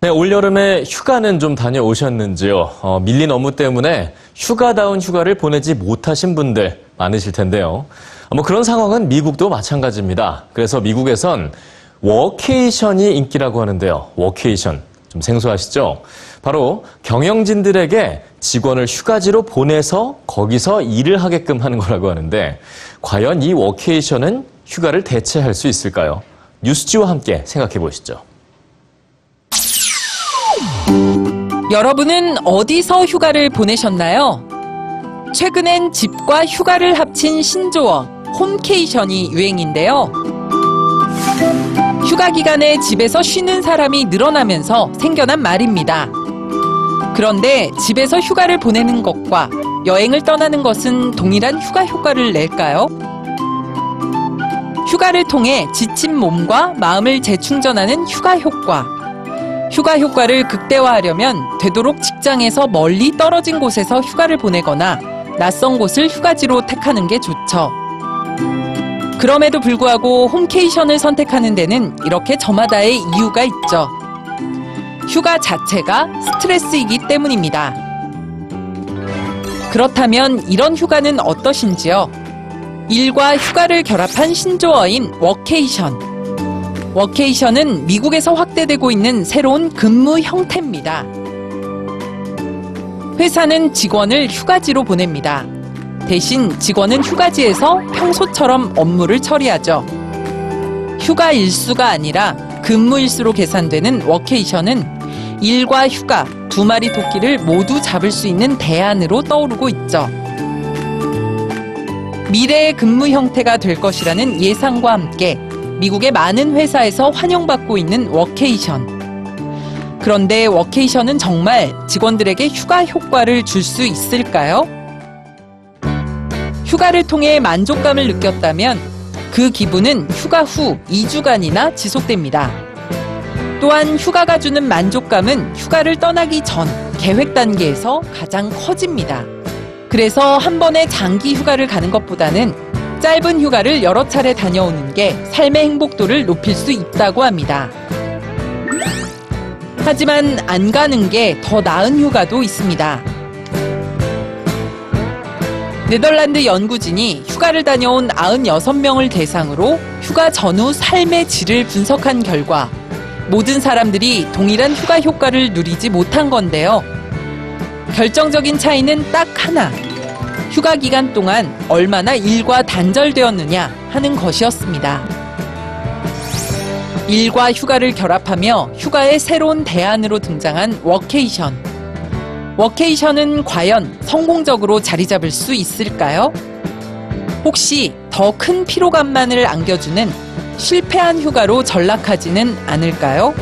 네, 올여름에 휴가는 좀 다녀오셨는지요? 어, 밀린 업무 때문에 휴가다운 휴가를 보내지 못하신 분들 많으실 텐데요. 어, 뭐 그런 상황은 미국도 마찬가지입니다. 그래서 미국에선 워케이션이 인기라고 하는데요. 워케이션. 좀 생소하시죠? 바로 경영진들에게 직원을 휴가지로 보내서 거기서 일을 하게끔 하는 거라고 하는데 과연 이 워케이션은 휴가를 대체할 수 있을까요? 뉴스지와 함께 생각해 보시죠. 여러분은 어디서 휴가를 보내셨나요? 최근엔 집과 휴가를 합친 신조어 홈케이션이 유행인데요. 휴가 기간에 집에서 쉬는 사람이 늘어나면서 생겨난 말입니다. 그런데 집에서 휴가를 보내는 것과 여행을 떠나는 것은 동일한 휴가 효과를 낼까요? 휴가를 통해 지친 몸과 마음을 재충전하는 휴가 효과. 휴가 효과를 극대화하려면 되도록 직장에서 멀리 떨어진 곳에서 휴가를 보내거나 낯선 곳을 휴가지로 택하는 게 좋죠. 그럼에도 불구하고 홈케이션을 선택하는 데는 이렇게 저마다의 이유가 있죠. 휴가 자체가 스트레스이기 때문입니다. 그렇다면 이런 휴가는 어떠신지요? 일과 휴가를 결합한 신조어인 워케이션. 워케이션은 미국에서 확대되고 있는 새로운 근무 형태입니다. 회사는 직원을 휴가지로 보냅니다. 대신 직원은 휴가지에서 평소처럼 업무를 처리하죠. 휴가 일수가 아니라 근무 일수로 계산되는 워케이션은 일과 휴가 두 마리 토끼를 모두 잡을 수 있는 대안으로 떠오르고 있죠. 미래의 근무 형태가 될 것이라는 예상과 함께 미국의 많은 회사에서 환영받고 있는 워케이션. 그런데 워케이션은 정말 직원들에게 휴가 효과를 줄 수 있을까요? 휴가를 통해 만족감을 느꼈다면 그 기분은 휴가 후 2주간이나 지속됩니다. 또한 휴가가 주는 만족감은 휴가를 떠나기 전 계획 단계에서 가장 커집니다. 그래서 한 번에 장기 휴가를 가는 것보다는 짧은 휴가를 여러 차례 다녀오는 게 삶의 행복도를 높일 수 있다고 합니다. 하지만 안 가는 게 더 나은 휴가도 있습니다. 네덜란드 연구진이 휴가를 다녀온 96명을 대상으로 휴가 전후 삶의 질을 분석한 결과 모든 사람들이 동일한 휴가 효과를 누리지 못한 건데요. 결정적인 차이는 딱 하나. 휴가 기간 동안 얼마나 일과 단절되었느냐 하는 것이었습니다. 일과 휴가를 결합하며 휴가의 새로운 대안으로 등장한 워케이션. 워케이션은 과연 성공적으로 자리 잡을 수 있을까요? 혹시 더 큰 피로감만을 안겨주는 실패한 휴가로 전락하지는 않을까요?